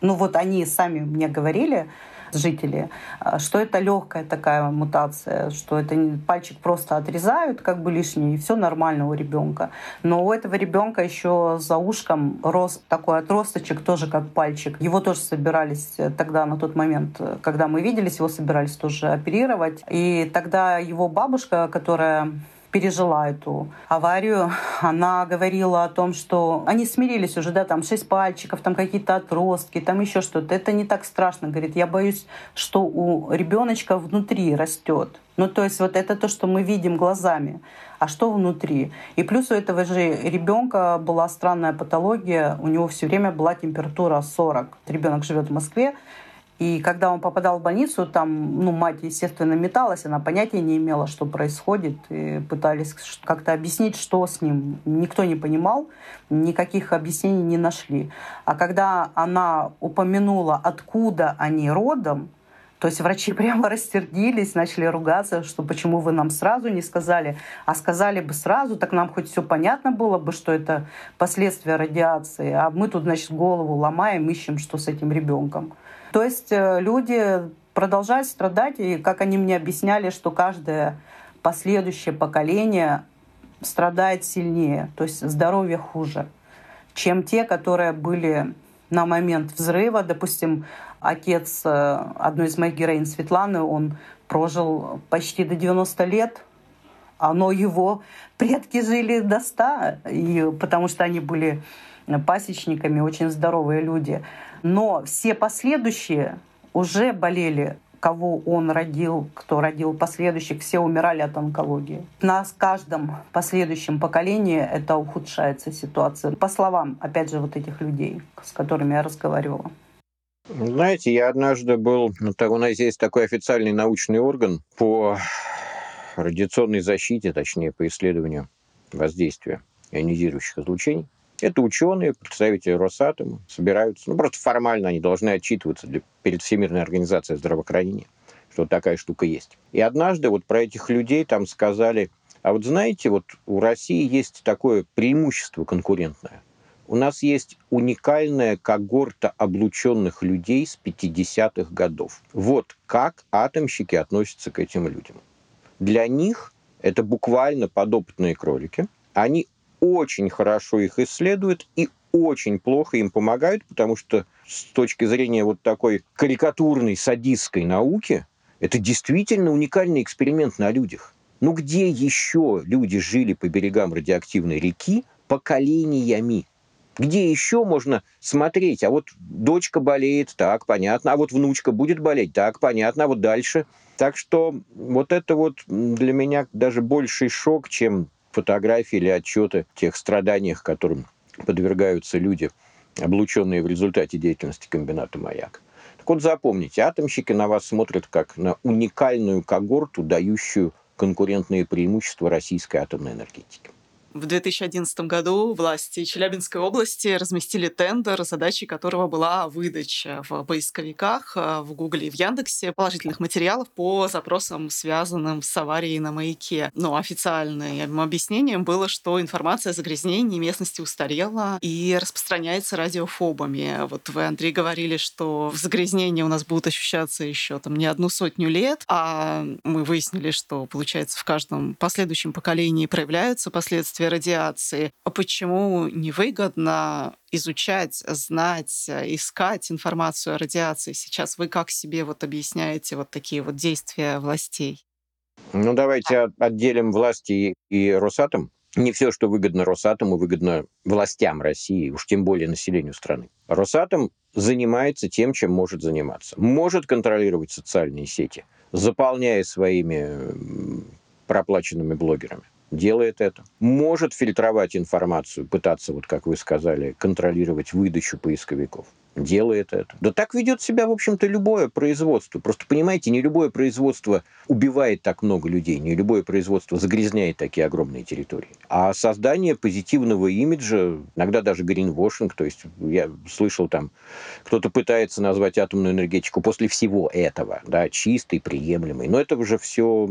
Ну вот они сами мне говорили, жители, а, что это легкая такая мутация, что это пальчик просто отрезают, как бы лишний, и все нормально у ребенка. Но у этого ребенка еще за ушком рос такой отросточек, тоже как пальчик. Его тоже собирались э, тогда, на тот момент, э, когда мы виделись, его собирались тоже оперировать. И тогда его бабушка, которая пережила эту аварию, она говорила о том, что они смирились уже, да, там шесть пальчиков, там какие-то отростки, там еще что-то. Это не так страшно, говорит. Я боюсь, что у ребеночка внутри растет. Ну, то есть вот это то, что мы видим глазами. А что внутри? И плюс у этого же ребенка была странная патология. У него все время была температура 40. Ребенок живет в Москве. И когда он попадал в больницу, там, ну, мать, естественно, металась, она понятия не имела, что происходит, и пытались как-то объяснить, что с ним. Никто не понимал, никаких объяснений не нашли. А когда она упомянула, откуда они родом, то есть врачи прямо растердились, начали ругаться, что почему вы нам сразу не сказали, а сказали бы сразу, так нам хоть все понятно было бы, что это последствия радиации, а мы тут, значит, голову ломаем, ищем, что с этим ребенком. То есть э, люди продолжают страдать, и как они мне объясняли, что каждое последующее поколение страдает сильнее, то есть здоровье хуже, чем те, которые были на момент взрыва. Допустим, отец э, одной из моих героинь Светланы, он прожил почти до 90 лет, но его предки жили до 100, и, потому что они были пасечниками, очень здоровые люди. Но все последующие уже болели кого он родил, кто родил последующих, все умирали от онкологии. На каждом последующем поколении это ухудшается ситуация. По словам, опять же, вот этих людей, с которыми я разговаривала. Знаете, я однажды был, ну, у нас есть такой официальный научный орган по радиационной защите, точнее, по исследованию воздействия ионизирующих излучений. Это ученые, представители Росатома, собираются, ну, просто формально они должны отчитываться для, перед Всемирной организацией здравоохранения, что такая штука есть. И однажды вот про этих людей там сказали, а вот знаете, вот у России есть такое преимущество конкурентное. У нас есть уникальная когорта облученных людей с 50-х годов. Вот как атомщики относятся к этим людям. Для них это буквально подопытные кролики. Они очень хорошо их исследуют и очень плохо им помогают, потому что с точки зрения вот такой карикатурной садистской науки, это действительно уникальный эксперимент на людях. Ну где еще люди жили по берегам радиоактивной реки поколениями? Где еще можно смотреть? А вот дочка болеет, так, понятно. А вот внучка будет болеть, так, понятно. А вот дальше. Так что вот это вот для меня даже больший шок, чем фотографии или отчеты тех страданиях, которым подвергаются люди, облученные в результате деятельности комбината «Маяк». Так вот запомните, атомщики на вас смотрят как на уникальную когорту, дающую конкурентные преимущества российской атомной энергетики. В 2011 году власти Челябинской области разместили тендер, задачей которого была выдача в поисковиках, э, в Гугле и в Яндексе положительных материалов по запросам, связанным с аварией на маяке. Но официальным объяснением было, что информация о загрязнении местности устарела и распространяется радиофобами. Вот вы, Андрей, говорили, что загрязнения у нас будут ощущаться еще там не одну сотню лет, а мы выяснили, что, получается, в каждом последующем поколении проявляются последствия воздействия радиации. А почему невыгодно изучать, знать, искать информацию о радиации? Сейчас вы как себе вот объясняете вот такие вот действия властей? Ну, давайте отделим власти и Росатом. Не все, что выгодно Росатому, выгодно властям России, уж тем более населению страны. Росатом занимается тем, чем может заниматься. Может контролировать социальные сети, заполняя своими проплаченными блогерами делает это. Может фильтровать информацию, пытаться, вот как вы сказали, контролировать выдачу поисковиков делает это. Да так ведет себя, в общем-то, любое производство. Просто понимаете, не любое производство убивает так много людей, не любое производство загрязняет такие огромные территории. А создание позитивного имиджа, иногда даже гринвошинг, то есть я слышал там, кто-то пытается назвать атомную энергетику после всего этого, да, чистой, приемлемой. Но это уже все,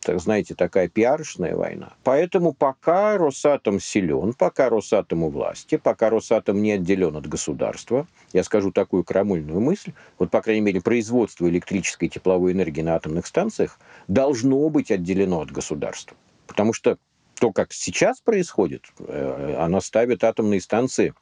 так знаете, такая пиаршная война. Поэтому пока Росатом силен, пока Росатом у власти, пока Росатом не отделен от государства, я скажу такую крамольную мысль, вот, по крайней мере, производство электрической и тепловой энергии на атомных станциях должно быть отделено от государства. Потому что то, как сейчас происходит, э, она ставит атомные станции,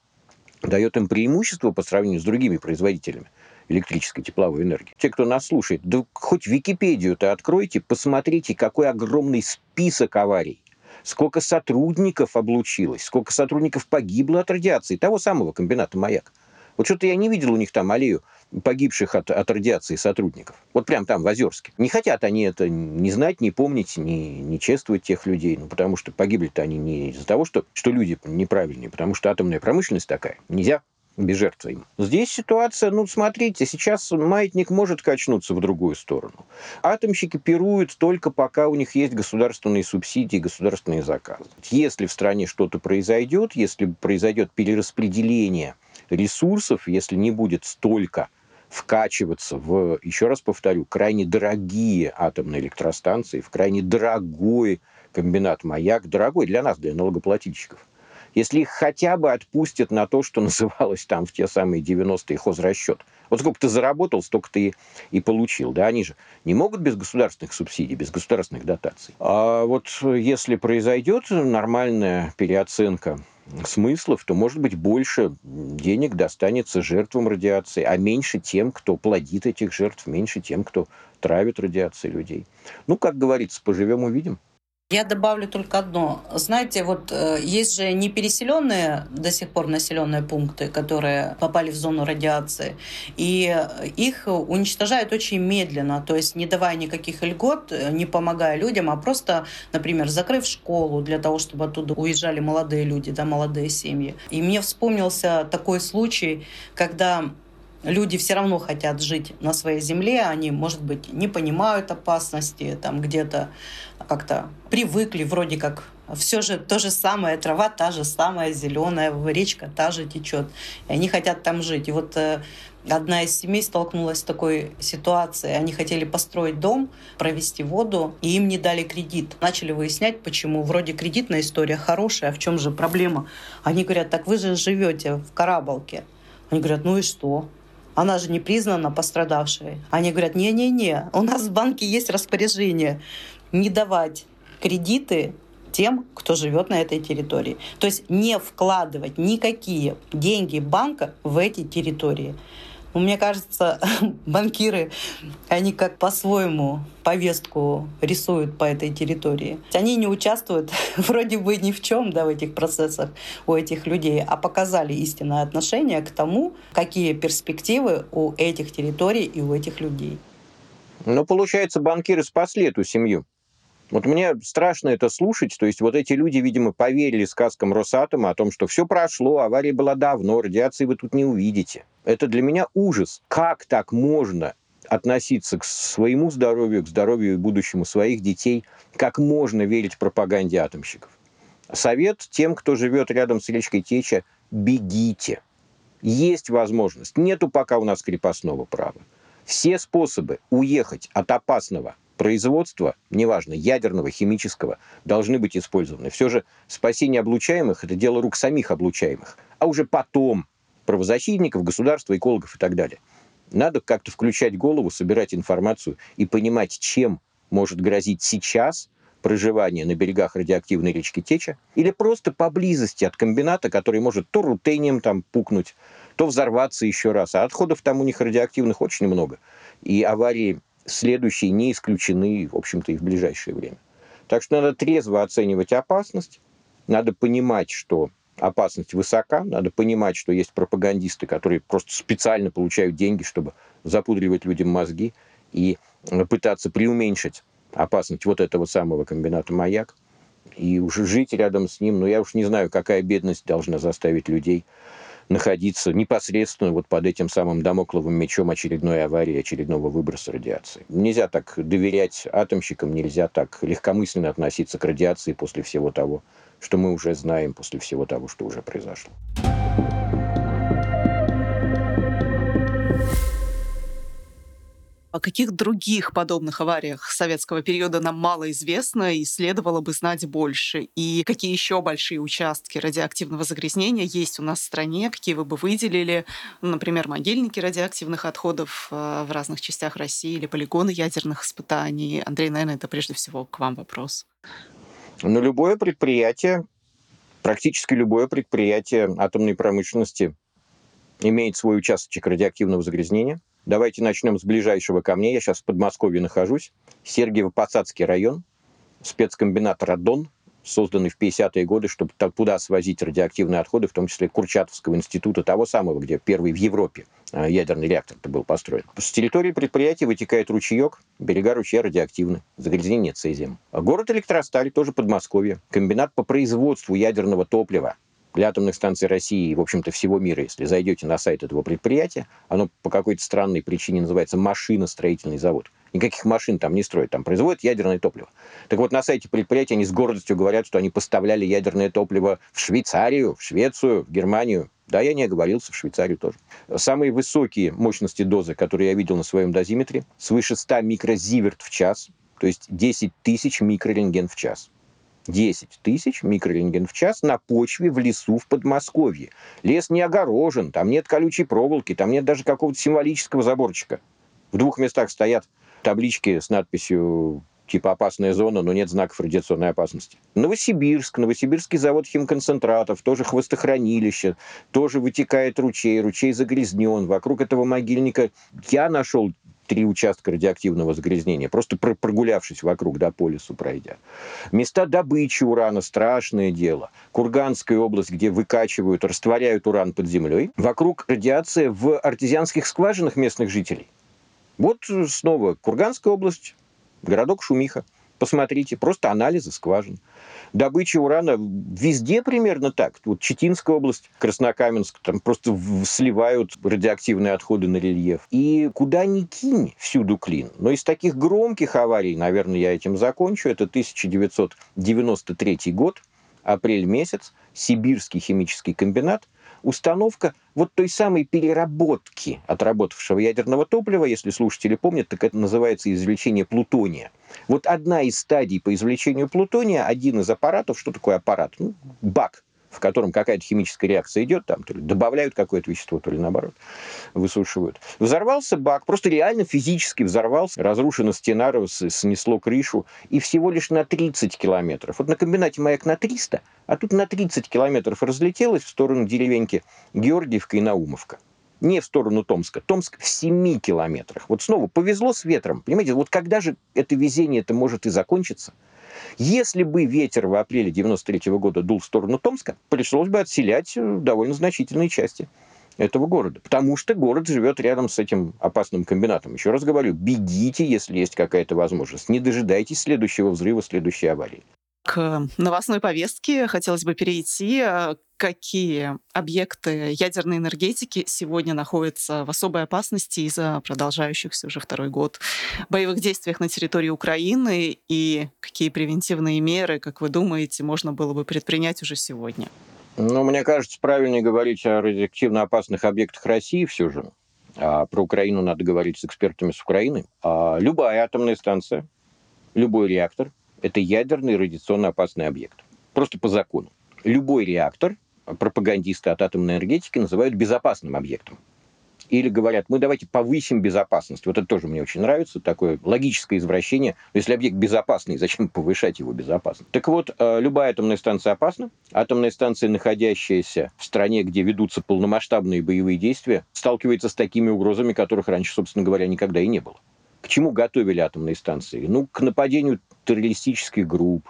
дает им преимущество по сравнению с другими производителями электрической тепловой энергии. Те, кто нас слушает, да хоть Википедию-то откройте, посмотрите, какой огромный список аварий сколько сотрудников облучилось, сколько сотрудников погибло от радиации того самого комбината «Маяк». Вот что-то я не видел у них там аллею погибших от, от радиации сотрудников. Вот прям там, в Озерске. Не хотят они это не знать, не помнить, не, не чествовать тех людей. Ну, потому что погибли-то они не из-за того, что, что люди неправильные, потому что атомная промышленность такая. Нельзя без жертвы им. Здесь ситуация, ну, смотрите, сейчас маятник может качнуться в другую сторону. Атомщики пируют только пока у них есть государственные субсидии, государственные заказы. Если в стране что-то произойдет, если произойдет перераспределение ресурсов, если не будет столько вкачиваться в, еще раз повторю, крайне дорогие атомные электростанции, в крайне дорогой комбинат «Маяк», дорогой для нас, для налогоплательщиков. Если их хотя бы отпустят на то, что называлось там в те самые 90-е хозрасчет. Вот сколько ты заработал, столько ты и получил. Да, они же не могут без государственных субсидий, без государственных дотаций. А вот если произойдет нормальная переоценка смыслов, то, может быть, больше денег достанется жертвам радиации, а меньше тем, кто плодит этих жертв, меньше тем, кто травит радиацией людей. Ну, как говорится, поживем, увидим. Я добавлю только одно. Знаете, вот э, есть же непереселенные до сих пор населенные пункты, которые попали в зону радиации, и их уничтожают очень медленно, то есть не давая никаких льгот, не помогая людям, а просто, например, закрыв школу для того, чтобы оттуда уезжали молодые люди, да, молодые семьи. И мне вспомнился такой случай, когда люди все равно хотят жить на своей земле, они, может быть, не понимают опасности, там где-то как-то привыкли вроде как все же то же самое, трава та же самая, зеленая, речка та же течет. И они хотят там жить. И вот э, одна из семей столкнулась с такой ситуацией. Они хотели построить дом, провести воду, и им не дали кредит. Начали выяснять, почему. Вроде кредитная история хорошая, а в чем же проблема? Они говорят, так вы же живете в Карабалке. Они говорят, ну и что? Она же не признана пострадавшей. Они говорят, не-не-не, у нас в банке есть распоряжение не давать кредиты тем, кто живет на этой территории. То есть не вкладывать никакие деньги банка в эти территории. Мне кажется, банкиры, они как по-своему повестку рисуют по этой территории. Они не участвуют вроде бы ни в чем да, в этих процессах у этих людей, а показали истинное отношение к тому, какие перспективы у этих территорий и у этих людей. Ну, получается, банкиры спасли эту семью. Вот мне страшно это слушать. То есть вот эти люди, видимо, поверили сказкам Росатома о том, что все прошло, авария была давно, радиации вы тут не увидите. Это для меня ужас. Как так можно относиться к своему здоровью, к здоровью и будущему своих детей, как можно верить пропаганде атомщиков. Совет тем, кто живет рядом с речкой Теча, бегите. Есть возможность. Нету пока у нас крепостного права. Все способы уехать от опасного производства, неважно, ядерного, химического, должны быть использованы. Все же спасение облучаемых – это дело рук самих облучаемых. А уже потом правозащитников, государства, экологов и так далее. Надо как-то включать голову, собирать информацию и понимать, чем может грозить сейчас проживание на берегах радиоактивной речки Теча или просто поблизости от комбината, который может то рутением там пукнуть, то взорваться еще раз. А отходов там у них радиоактивных очень много. И аварии следующие не исключены, в общем-то, и в ближайшее время. Так что надо трезво оценивать опасность, надо понимать, что опасность высока, надо понимать, что есть пропагандисты, которые просто специально получают деньги, чтобы запудривать людям мозги и пытаться преуменьшить опасность вот этого самого комбината «Маяк», и уже жить рядом с ним, но я уж не знаю, какая бедность должна заставить людей находиться непосредственно вот под этим самым домокловым мечом очередной аварии, очередного выброса радиации. Нельзя так доверять атомщикам, нельзя так легкомысленно относиться к радиации после всего того, что мы уже знаем, после всего того, что уже произошло. О каких других подобных авариях советского периода нам мало известно и следовало бы знать больше? И какие еще большие участки радиоактивного загрязнения есть у нас в стране? Какие вы бы выделили? Например, могильники радиоактивных отходов э, в разных частях России или полигоны ядерных испытаний? Андрей, наверное, это прежде всего к вам вопрос. Ну, любое предприятие, практически любое предприятие атомной промышленности имеет свой участок радиоактивного загрязнения – Давайте начнем с ближайшего ко мне. Я сейчас в Подмосковье нахожусь. Сергиево-Посадский район, спецкомбинат «Радон», созданный в 50-е годы, чтобы туда свозить радиоактивные отходы, в том числе Курчатовского института, того самого, где первый в Европе а, ядерный реактор был построен. С территории предприятия вытекает ручеек, берега ручья радиоактивны, загрязнение цезием. А город Электросталь, тоже Подмосковье, комбинат по производству ядерного топлива, для атомных станций России и, в общем-то, всего мира, если зайдете на сайт этого предприятия, оно по какой-то странной причине называется машиностроительный завод. Никаких машин там не строят, там производят ядерное топливо. Так вот, на сайте предприятия они с гордостью говорят, что они поставляли ядерное топливо в Швейцарию, в Швецию, в Германию. Да, я не оговорился, в Швейцарию тоже. Самые высокие мощности дозы, которые я видел на своем дозиметре, свыше 100 микрозиверт в час, то есть 10 тысяч микрорентген в час. 10 тысяч микрорентген в час на почве в лесу в Подмосковье. Лес не огорожен, там нет колючей проволоки, там нет даже какого-то символического заборчика. В двух местах стоят таблички с надписью типа опасная зона, но нет знаков радиационной опасности. Новосибирск, Новосибирский завод химконцентратов, тоже хвостохранилище, тоже вытекает ручей, ручей загрязнен. Вокруг этого могильника я нашел три участка радиоактивного загрязнения, просто прогулявшись вокруг, да, по лесу пройдя. Места добычи урана – страшное дело. Курганская область, где выкачивают, растворяют уран под землей. Вокруг радиация в артезианских скважинах местных жителей. Вот снова Курганская область, городок Шумиха. Посмотрите, просто анализы скважин. Добыча урана везде примерно так. Вот Читинская область, Краснокаменск, там просто сливают радиоактивные отходы на рельеф. И куда ни кинь, всюду клин. Но из таких громких аварий, наверное, я этим закончу, это 1993 год, апрель месяц, Сибирский химический комбинат – установка вот той самой переработки отработавшего ядерного топлива, если слушатели помнят, так это называется извлечение плутония. Вот одна из стадий по извлечению плутония, один из аппаратов, что такое аппарат? Ну, бак в котором какая-то химическая реакция идет, там то ли добавляют какое-то вещество, то ли наоборот высушивают. Взорвался бак, просто реально физически взорвался, разрушена стена, снесло крышу, и всего лишь на 30 километров. Вот на комбинате «Маяк» на 300, а тут на 30 километров разлетелось в сторону деревеньки Георгиевка и Наумовка не в сторону Томска. Томск в 7 километрах. Вот снова повезло с ветром. Понимаете, вот когда же это везение это может и закончиться? Если бы ветер в апреле 93 -го года дул в сторону Томска, пришлось бы отселять э, довольно значительные части этого города. Потому что город живет рядом с этим опасным комбинатом. Еще раз говорю, бегите, если есть какая-то возможность. Не дожидайтесь следующего взрыва, следующей аварии. К новостной повестке хотелось бы перейти. Э, какие объекты ядерной энергетики сегодня находятся в особой опасности из-за продолжающихся уже второй год боевых действиях на территории Украины и какие превентивные меры, как вы думаете, можно было бы предпринять уже сегодня? Ну, мне кажется, правильнее говорить о радиоактивно опасных объектах России все же. А про Украину надо говорить с экспертами с Украины. А любая атомная станция, любой реактор – это ядерный радиационно опасный объект. Просто по закону. Любой реактор пропагандисты от атомной энергетики называют безопасным объектом. Или говорят, мы давайте повысим безопасность. Вот это тоже мне очень нравится, такое логическое извращение. Если объект безопасный, зачем повышать его безопасность? Так вот, э, любая атомная станция опасна. Атомная станция, находящаяся в стране, где ведутся полномасштабные боевые действия, сталкивается с такими угрозами, которых раньше, собственно говоря, никогда и не было. К чему готовили атомные станции? Ну, к нападению террористических групп,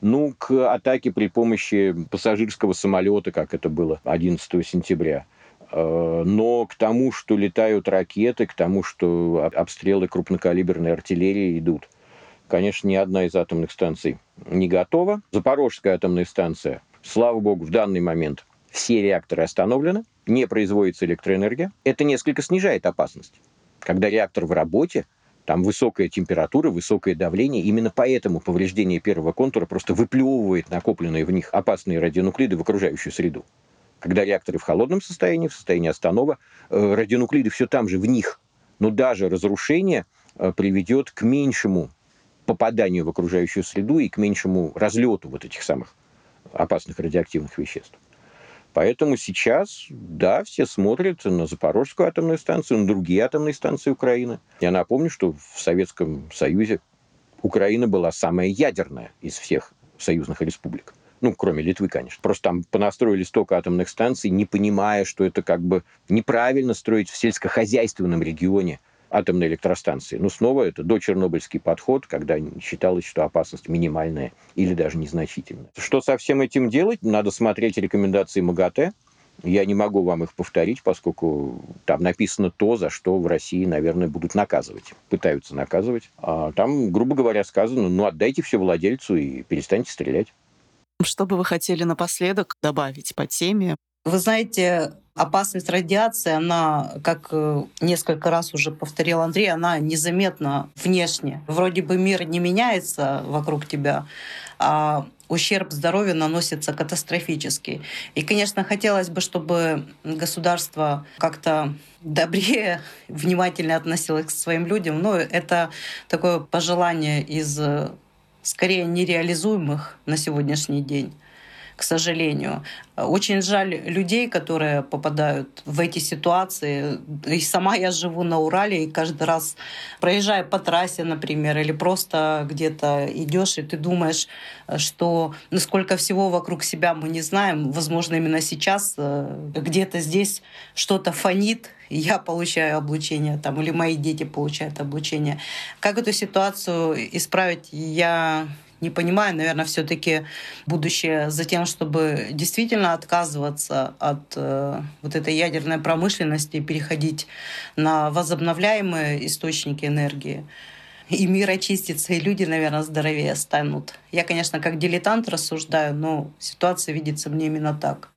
ну, к атаке при помощи пассажирского самолета, как это было 11 сентября. Э, но к тому, что летают ракеты, к тому, что обстрелы крупнокалиберной артиллерии идут, конечно, ни одна из атомных станций не готова. Запорожская атомная станция, слава богу, в данный момент все реакторы остановлены, не производится электроэнергия. Это несколько снижает опасность. Когда реактор в работе, там высокая температура, высокое давление. Именно поэтому повреждение первого контура просто выплевывает накопленные в них опасные радионуклиды в окружающую среду. Когда реакторы в холодном состоянии, в состоянии останова, э, радионуклиды все там же в них. Но даже разрушение э, приведет к меньшему попаданию в окружающую среду и к меньшему разлету вот этих самых опасных радиоактивных веществ. Поэтому сейчас, да, все смотрят на Запорожскую атомную станцию, на другие атомные станции Украины. Я напомню, что в Советском Союзе Украина была самая ядерная из всех союзных республик. Ну, кроме Литвы, конечно. Просто там понастроили столько атомных станций, не понимая, что это как бы неправильно строить в сельскохозяйственном регионе атомной электростанции. Но снова это дочернобыльский подход, когда считалось, что опасность минимальная или даже незначительная. Что со всем этим делать? Надо смотреть рекомендации МАГАТЭ, я не могу вам их повторить, поскольку там написано то, за что в России, наверное, будут наказывать, пытаются наказывать. А там, грубо говоря, сказано, ну, отдайте все владельцу и перестаньте стрелять. Что бы вы хотели напоследок добавить по теме? Вы знаете, опасность радиации, она, как э, несколько раз уже повторил Андрей, она незаметна внешне. Вроде бы мир не меняется вокруг тебя, а ущерб здоровью наносится катастрофический. И, конечно, хотелось бы, чтобы государство как-то добрее, внимательнее относилось к своим людям. Но это такое пожелание из э, скорее нереализуемых на сегодняшний день к сожалению. Очень жаль людей, которые попадают в эти ситуации. И сама я живу на Урале, и каждый раз, проезжая по трассе, например, или просто где-то идешь, и ты думаешь, что насколько всего вокруг себя мы не знаем. Возможно, именно сейчас э, где-то здесь что-то фонит, я получаю облучение, там, или мои дети получают облучение. Как эту ситуацию исправить, я не понимаю, наверное, все-таки будущее за тем, чтобы действительно отказываться от э, вот этой ядерной промышленности и переходить на возобновляемые источники энергии. И мир очистится, и люди, наверное, здоровее станут. Я, конечно, как дилетант рассуждаю, но ситуация видится мне именно так.